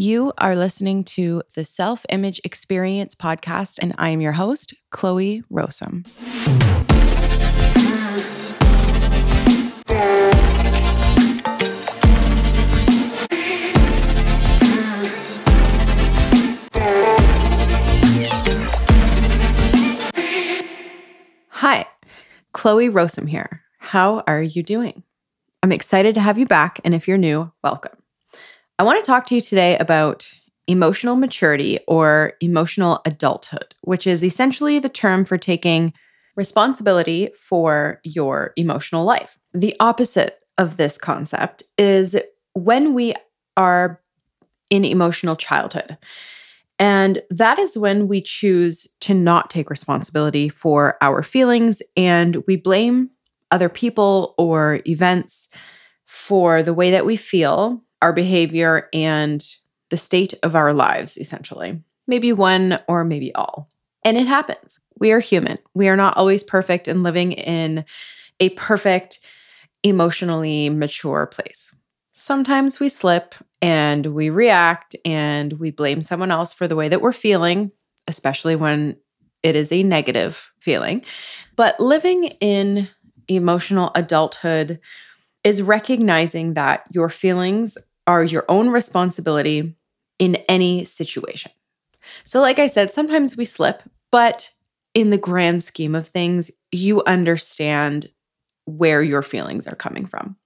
You are listening to the Self Image Experience podcast, and I am your host, Chloe Rowsome. Hi, Chloe Rowsome here. How are you doing? I'm excited to have you back, and if you're new, welcome. I want to talk to you today about emotional maturity or emotional adulthood, which is essentially the term for taking responsibility for your emotional life. The opposite of this concept is when we are in emotional childhood. And that is when we choose to not take responsibility for our feelings and we blame other people or events for the way that we feel our behavior and the state of our lives, essentially. Maybe one or maybe all. And it happens. We are human. We are not always perfect and living in a perfect, emotionally mature place. Sometimes we slip and we react and we blame someone else for the way that we're feeling, especially when it is a negative feeling. But living in emotional adulthood is recognizing that your feelings are your own responsibility in any situation. So, like I said, sometimes we slip, but in the grand scheme of things, you understand where your feelings are coming from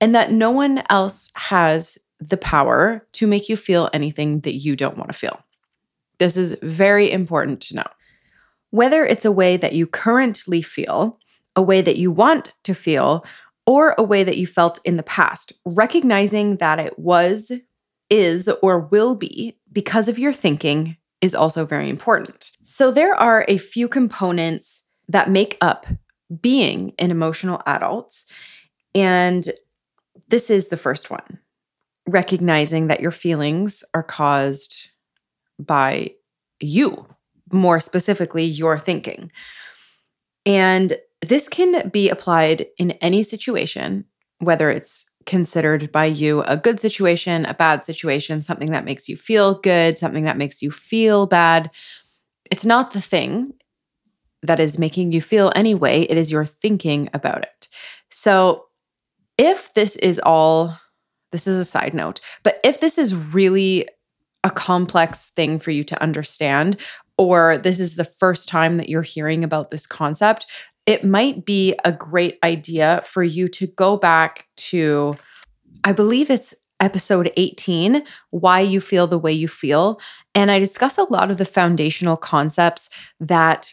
and that no one else has the power to make you feel anything that you don't want to feel. This is very important to know. Whether it's a way that you currently feel, a way that you want to feel, or a way that you felt in the past, recognizing that it was, is, or will be because of your thinking is also very important. So, there are a few components that make up being an emotional adult. And this is the first one recognizing that your feelings are caused by you, more specifically, your thinking. And this can be applied in any situation, whether it's considered by you a good situation, a bad situation, something that makes you feel good, something that makes you feel bad. It's not the thing that is making you feel anyway, it is your thinking about it. So, if this is all, this is a side note, but if this is really a complex thing for you to understand, or this is the first time that you're hearing about this concept, it might be a great idea for you to go back to, I believe it's episode 18, Why You Feel the Way You Feel. And I discuss a lot of the foundational concepts that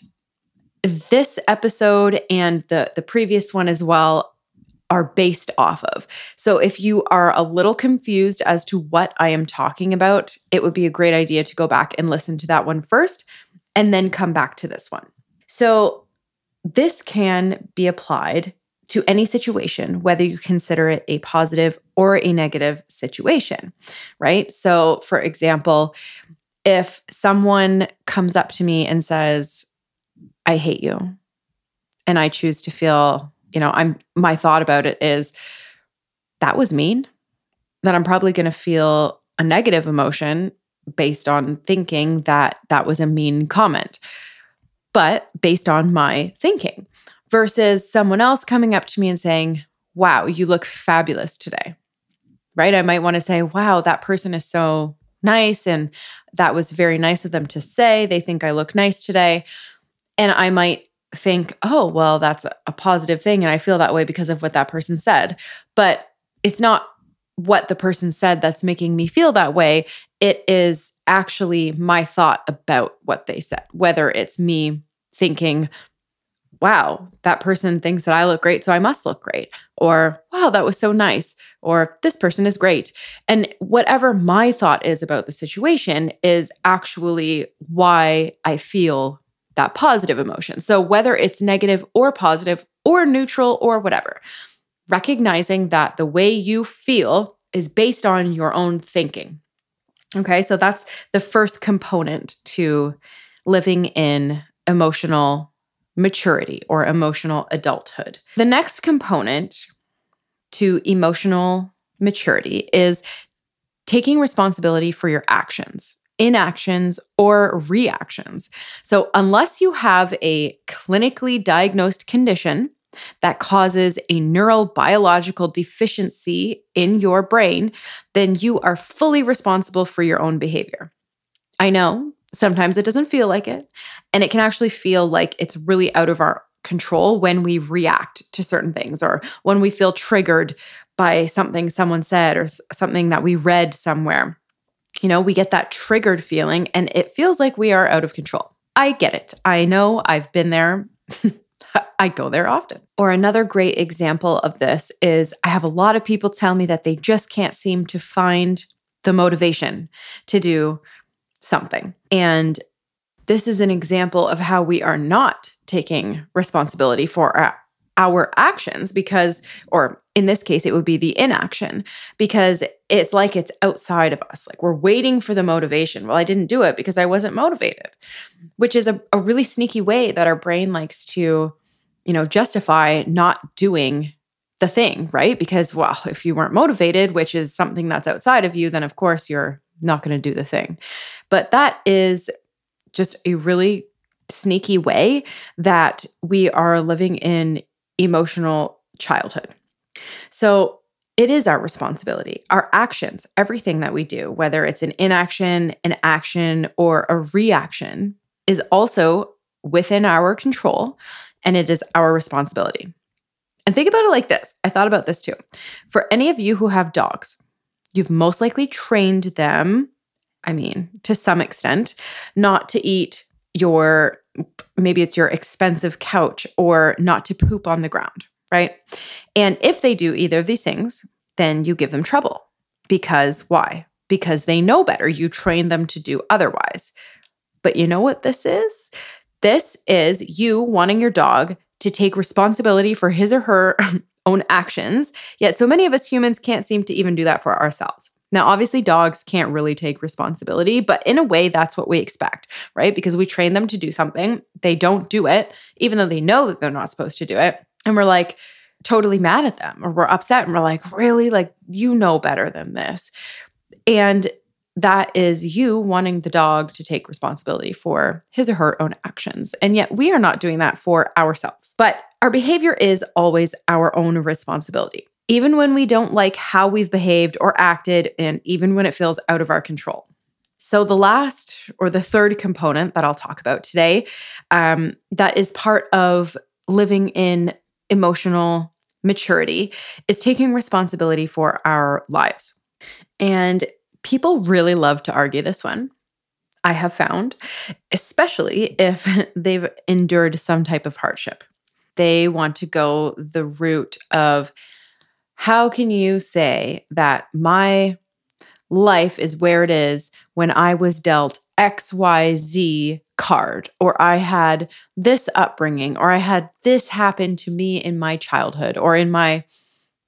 this episode and the, the previous one as well are based off of. So if you are a little confused as to what I am talking about, it would be a great idea to go back and listen to that one first and then come back to this one. So this can be applied to any situation, whether you consider it a positive or a negative situation, right? So, for example, if someone comes up to me and says, I hate you, and I choose to feel, you know, I'm my thought about it is that was mean, then I'm probably going to feel a negative emotion based on thinking that that was a mean comment but based on my thinking versus someone else coming up to me and saying, Wow, you look fabulous today. Right? I might want to say, Wow, that person is so nice. And that was very nice of them to say. They think I look nice today. And I might think, Oh, well, that's a positive thing. And I feel that way because of what that person said. But it's not what the person said that's making me feel that way. It is actually my thought about what they said, whether it's me thinking, wow, that person thinks that I look great, so I must look great. Or, wow, that was so nice. Or, this person is great. And whatever my thought is about the situation is actually why I feel that positive emotion. So, whether it's negative or positive or neutral or whatever, recognizing that the way you feel is based on your own thinking. Okay, so that's the first component to living in emotional maturity or emotional adulthood. The next component to emotional maturity is taking responsibility for your actions, inactions, or reactions. So, unless you have a clinically diagnosed condition that causes a neurobiological deficiency in your brain, then you are fully responsible for your own behavior. I know sometimes it doesn't feel like it, and it can actually feel like it's really out of our control when we react to certain things or when we feel triggered by something someone said or something that we read somewhere. You know, we get that triggered feeling and it feels like we are out of control. I get it. I know I've been there. I go there often. Or another great example of this is I have a lot of people tell me that they just can't seem to find the motivation to do something. And this is an example of how we are not taking responsibility for our, our actions because, or in this case, it would be the inaction because it's like it's outside of us. Like we're waiting for the motivation. Well, I didn't do it because I wasn't motivated, which is a, a really sneaky way that our brain likes to, you know, justify not doing the thing, right? Because, well, if you weren't motivated, which is something that's outside of you, then of course you're not going to do the thing. But that is just a really sneaky way that we are living in emotional childhood. So it is our responsibility. Our actions, everything that we do, whether it's an inaction, an action, or a reaction, is also within our control and it is our responsibility. And think about it like this I thought about this too. For any of you who have dogs, you've most likely trained them, I mean, to some extent, not to eat your maybe it's your expensive couch or not to poop on the ground, right? And if they do either of these things, then you give them trouble. Because why? Because they know better. You train them to do otherwise. But you know what this is? This is you wanting your dog to take responsibility for his or her own actions. Yet, so many of us humans can't seem to even do that for ourselves. Now, obviously, dogs can't really take responsibility, but in a way, that's what we expect, right? Because we train them to do something, they don't do it, even though they know that they're not supposed to do it. And we're like totally mad at them, or we're upset and we're like, really? Like, you know better than this. And that is you wanting the dog to take responsibility for his or her own actions. And yet we are not doing that for ourselves. But our behavior is always our own responsibility even when we don't like how we've behaved or acted, and even when it feels out of our control. So, the last or the third component that I'll talk about today, um, that is part of living in emotional maturity, is taking responsibility for our lives. And people really love to argue this one. I have found, especially if they've endured some type of hardship. They want to go the route of, how can you say that my life is where it is when I was dealt XYZ card, or I had this upbringing, or I had this happen to me in my childhood or in my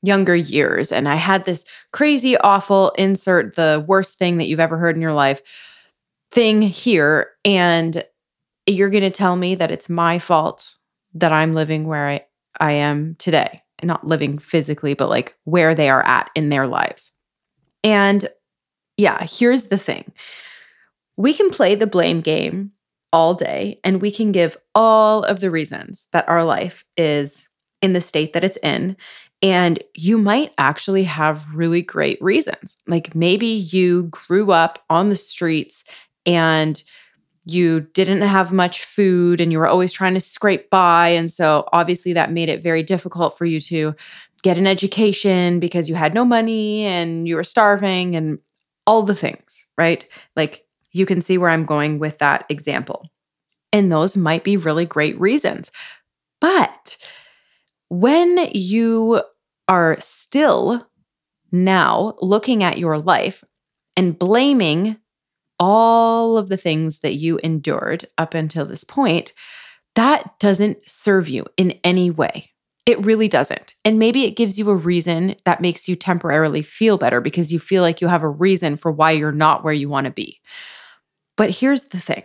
younger years, and I had this crazy, awful insert the worst thing that you've ever heard in your life thing here. And you're going to tell me that it's my fault that I'm living where I, I am today not living physically, but like where they are at in their lives. And yeah, here's the thing we can play the blame game all day and we can give all of the reasons that our life is in the state that it's in. And you might actually have really great reasons. Like maybe you grew up on the streets and you didn't have much food and you were always trying to scrape by. And so obviously that made it very difficult for you to get an education because you had no money and you were starving and all the things, right? Like you can see where I'm going with that example. And those might be really great reasons. But when you are still now looking at your life and blaming all of the things that you endured up until this point, that doesn't serve you in any way. It really doesn't. And maybe it gives you a reason that makes you temporarily feel better because you feel like you have a reason for why you're not where you want to be. But here's the thing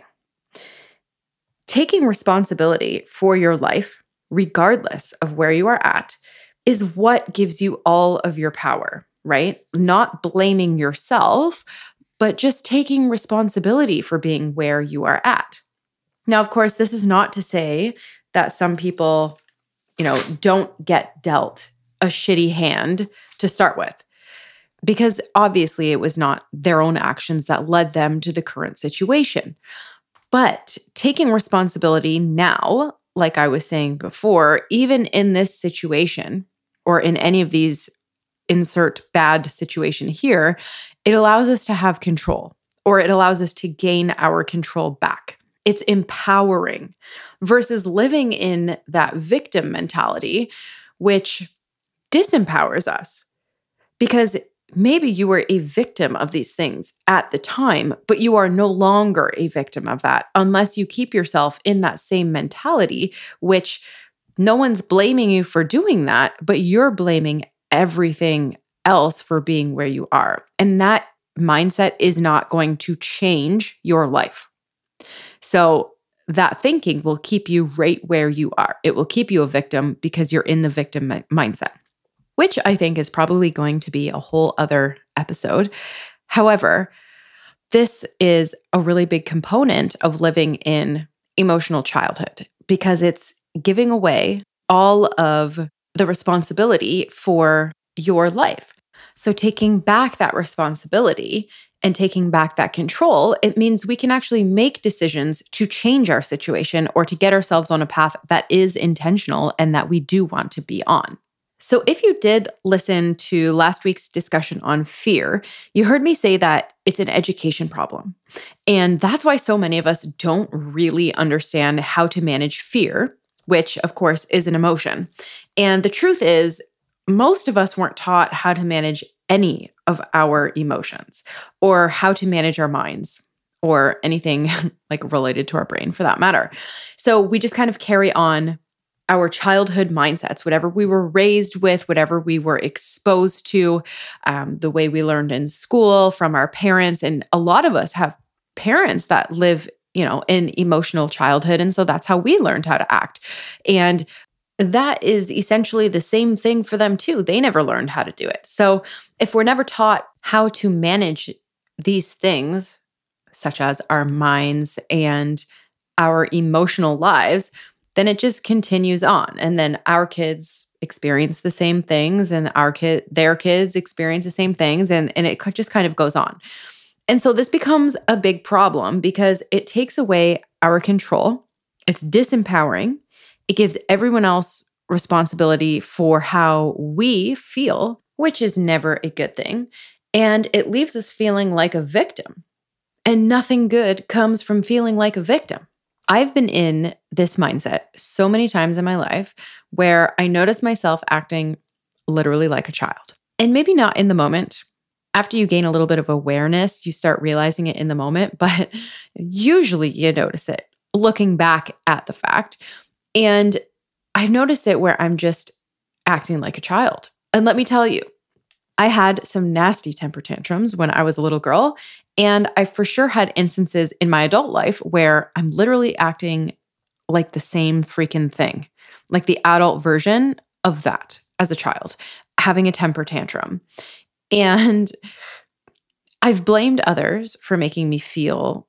taking responsibility for your life, regardless of where you are at, is what gives you all of your power right? Not blaming yourself, but just taking responsibility for being where you are at. Now, of course, this is not to say that some people, you know, don't get dealt a shitty hand to start with, because obviously it was not their own actions that led them to the current situation. But taking responsibility now, like I was saying before, even in this situation or in any of these insert bad situation here, it allows us to have control or it allows us to gain our control back. It's empowering versus living in that victim mentality, which disempowers us because maybe you were a victim of these things at the time, but you are no longer a victim of that unless you keep yourself in that same mentality, which no one's blaming you for doing that, but you're blaming everything else for being where you are. And that mindset is not going to change your life. So, that thinking will keep you right where you are. It will keep you a victim because you're in the victim mindset which I think is probably going to be a whole other episode. However, this is a really big component of living in emotional childhood because it's giving away all of the responsibility for your life. So, taking back that responsibility and taking back that control, it means we can actually make decisions to change our situation or to get ourselves on a path that is intentional and that we do want to be on. So, if you did listen to last week's discussion on fear, you heard me say that it's an education problem. And that's why so many of us don't really understand how to manage fear, which, of course, is an emotion. And the truth is, most of us weren't taught how to manage any of our emotions or how to manage our minds or anything like related to our brain for that matter. So, we just kind of carry on our childhood mindsets, whatever we were raised with, whatever we were exposed to, um, the way we learned in school from our parents. And a lot of us have parents that live, you know, in emotional childhood. And so that's how we learned how to act. And that is essentially the same thing for them too. They never learned how to do it. So if we're never taught how to manage these things, such as our minds and our emotional lives, then it just continues on. And then our kids experience the same things and our kid their kids experience the same things and, and it just kind of goes on. And so this becomes a big problem because it takes away our control. It's disempowering. It gives everyone else responsibility for how we feel, which is never a good thing. And it leaves us feeling like a victim. And nothing good comes from feeling like a victim. I've been in this mindset so many times in my life where I notice myself acting literally like a child. And maybe not in the moment. After you gain a little bit of awareness, you start realizing it in the moment, but usually you notice it looking back at the fact. And I've noticed it where I'm just acting like a child. And let me tell you, I had some nasty temper tantrums when I was a little girl, and I for sure had instances in my adult life where I'm literally acting like the same freaking thing, like the adult version of that as a child, having a temper tantrum. And I've blamed others for making me feel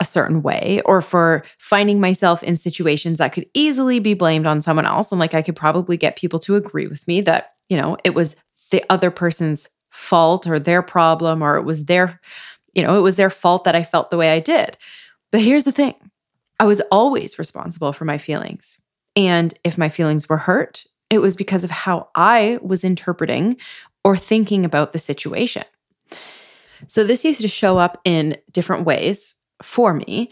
a certain way or for finding myself in situations that could easily be blamed on someone else. And like I could probably get people to agree with me that, you know, it was the other person's fault or their problem or it was their you know, it was their fault that I felt the way I did. But here's the thing I was always responsible for my feelings. And if my feelings were hurt, it was because of how I was interpreting or thinking about the situation. So this used to show up in different ways for me.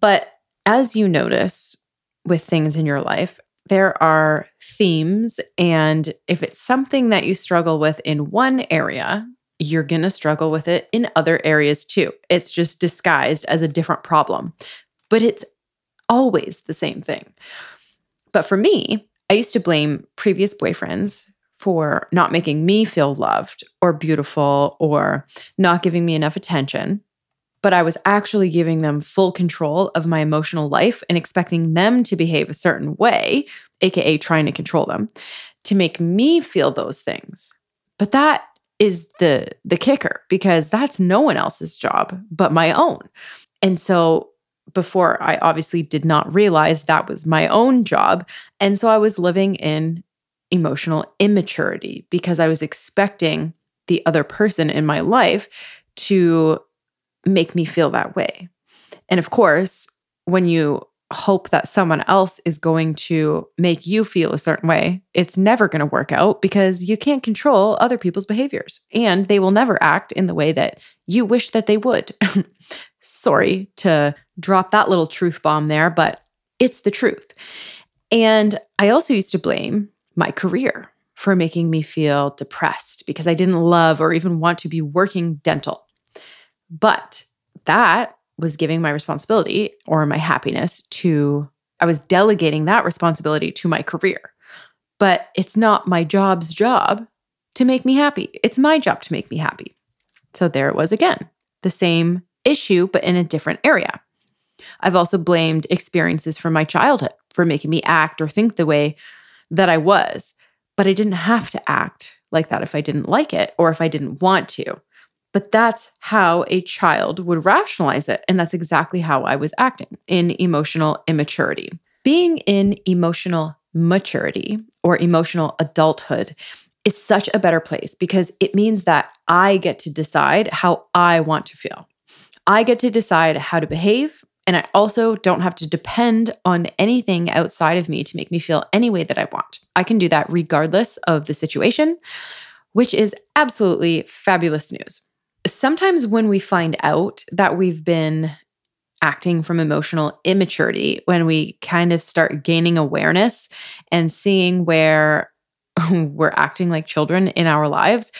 But as you notice with things in your life, there are themes. And if it's something that you struggle with in one area, you're going to struggle with it in other areas too. It's just disguised as a different problem, but it's always the same thing. But for me, I used to blame previous boyfriends for not making me feel loved or beautiful or not giving me enough attention. But I was actually giving them full control of my emotional life and expecting them to behave a certain way, AKA trying to control them, to make me feel those things. But that is the the kicker because that's no one else's job but my own. And so before I obviously did not realize that was my own job. And so I was living in emotional immaturity because I was expecting the other person in my life to make me feel that way. And of course, when you hope that someone else is going to make you feel a certain way, it's never going to work out because you can't control other people's behaviors and they will never act in the way that you wish that they would. Sorry to drop that little truth bomb there, but it's the truth. And I also used to blame my career for making me feel depressed because I didn't love or even want to be working dental. But that was giving my responsibility or my happiness to, I was delegating that responsibility to my career. But it's not my job's job to make me happy. It's my job to make me happy. So there it was again, the same issue, but in a different area. I've also blamed experiences from my childhood for making me act or think the way that I was, but I didn't have to act like that if I didn't like it or if I didn't want to. But that's how a child would rationalize it. And that's exactly how I was acting in emotional immaturity. Being in emotional maturity or emotional adulthood is such a better place because it means that I get to decide how I want to feel. I get to decide how to behave. And I also don't have to depend on anything outside of me to make me feel any way that I want. I can do that regardless of the situation, which is absolutely fabulous news sometimes when we find out that we've been acting from emotional immaturity, when we kind of start gaining awareness and seeing where we're acting like children in our lives,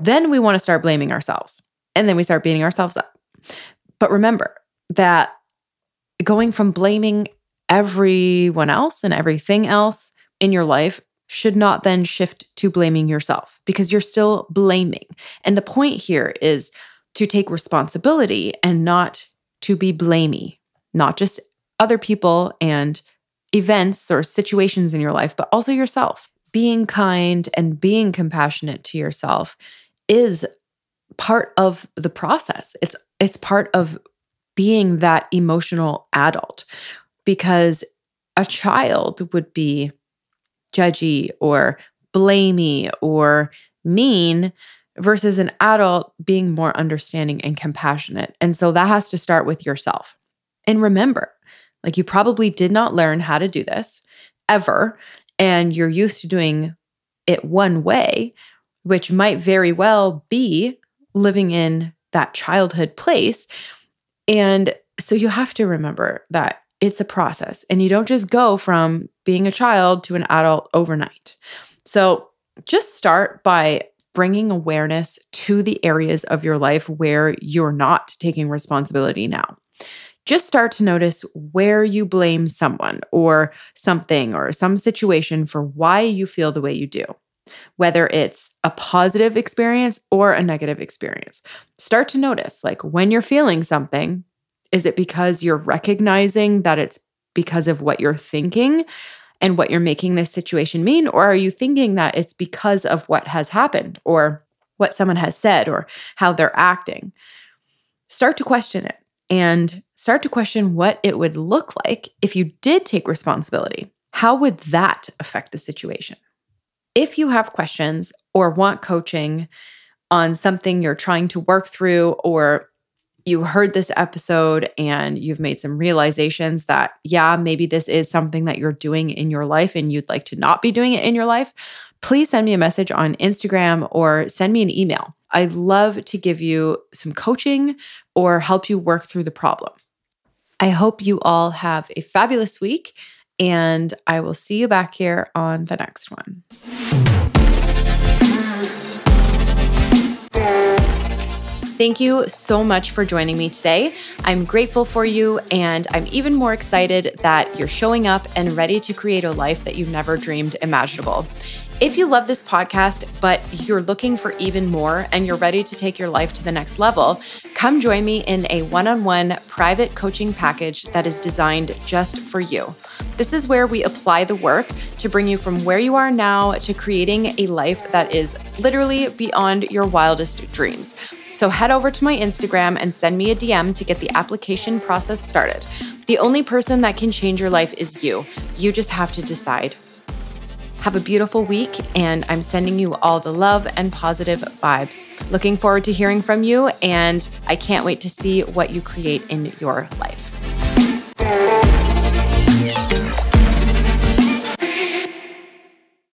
then we want to start blaming ourselves. And then we start beating ourselves up. But remember that going from blaming everyone else and everything else in your life should not then shift to blaming yourself because you're still blaming. And the point here is to take responsibility and not to be blamey, not just other people and events or situations in your life, but also yourself. Being kind and being compassionate to yourself is part of the process. It's it's part of being that emotional adult because a child would be judgy or blamey or mean versus an adult being more understanding and compassionate. And so that has to start with yourself. And remember, like you probably did not learn how to do this ever, and you're used to doing it one way, which might very well be living in that childhood place. And so you have to remember that it's a process and you don't just go from being a child to an adult overnight. So just start by bringing awareness to the areas of your life where you're not taking responsibility now. Just start to notice where you blame someone or something or some situation for why you feel the way you do, whether it's a positive experience or a negative experience. Start to notice, like when you're feeling something, is it because you're recognizing that it's because of what you're thinking and what you're making this situation mean? Or are you thinking that it's because of what has happened or what someone has said or how they're acting? Start to question it and start to question what it would look like if you did take responsibility. How would that affect the situation? If you have questions or want coaching on something you're trying to work through or you heard this episode and you've made some realizations that, yeah, maybe this is something that you're doing in your life and you'd like to not be doing it in your life, please send me a message on Instagram or send me an email. I'd love to give you some coaching or help you work through the problem. I hope you all have a fabulous week, and I will see you back here on the next one. Thank you so much for joining me today. I'm grateful for you, and I'm even more excited that you're showing up and ready to create a life that you've never dreamed imaginable. If you love this podcast, but you're looking for even more and you're ready to take your life to the next level, come join me in a one on one private coaching package that is designed just for you. This is where we apply the work to bring you from where you are now to creating a life that is literally beyond your wildest dreams. So head over to my Instagram and send me a DM to get the application process started. The only person that can change your life is you. You just have to decide. Have a beautiful week, and I'm sending you all the love and positive vibes. Looking forward to hearing from you, and I can't wait to see what you create in your life.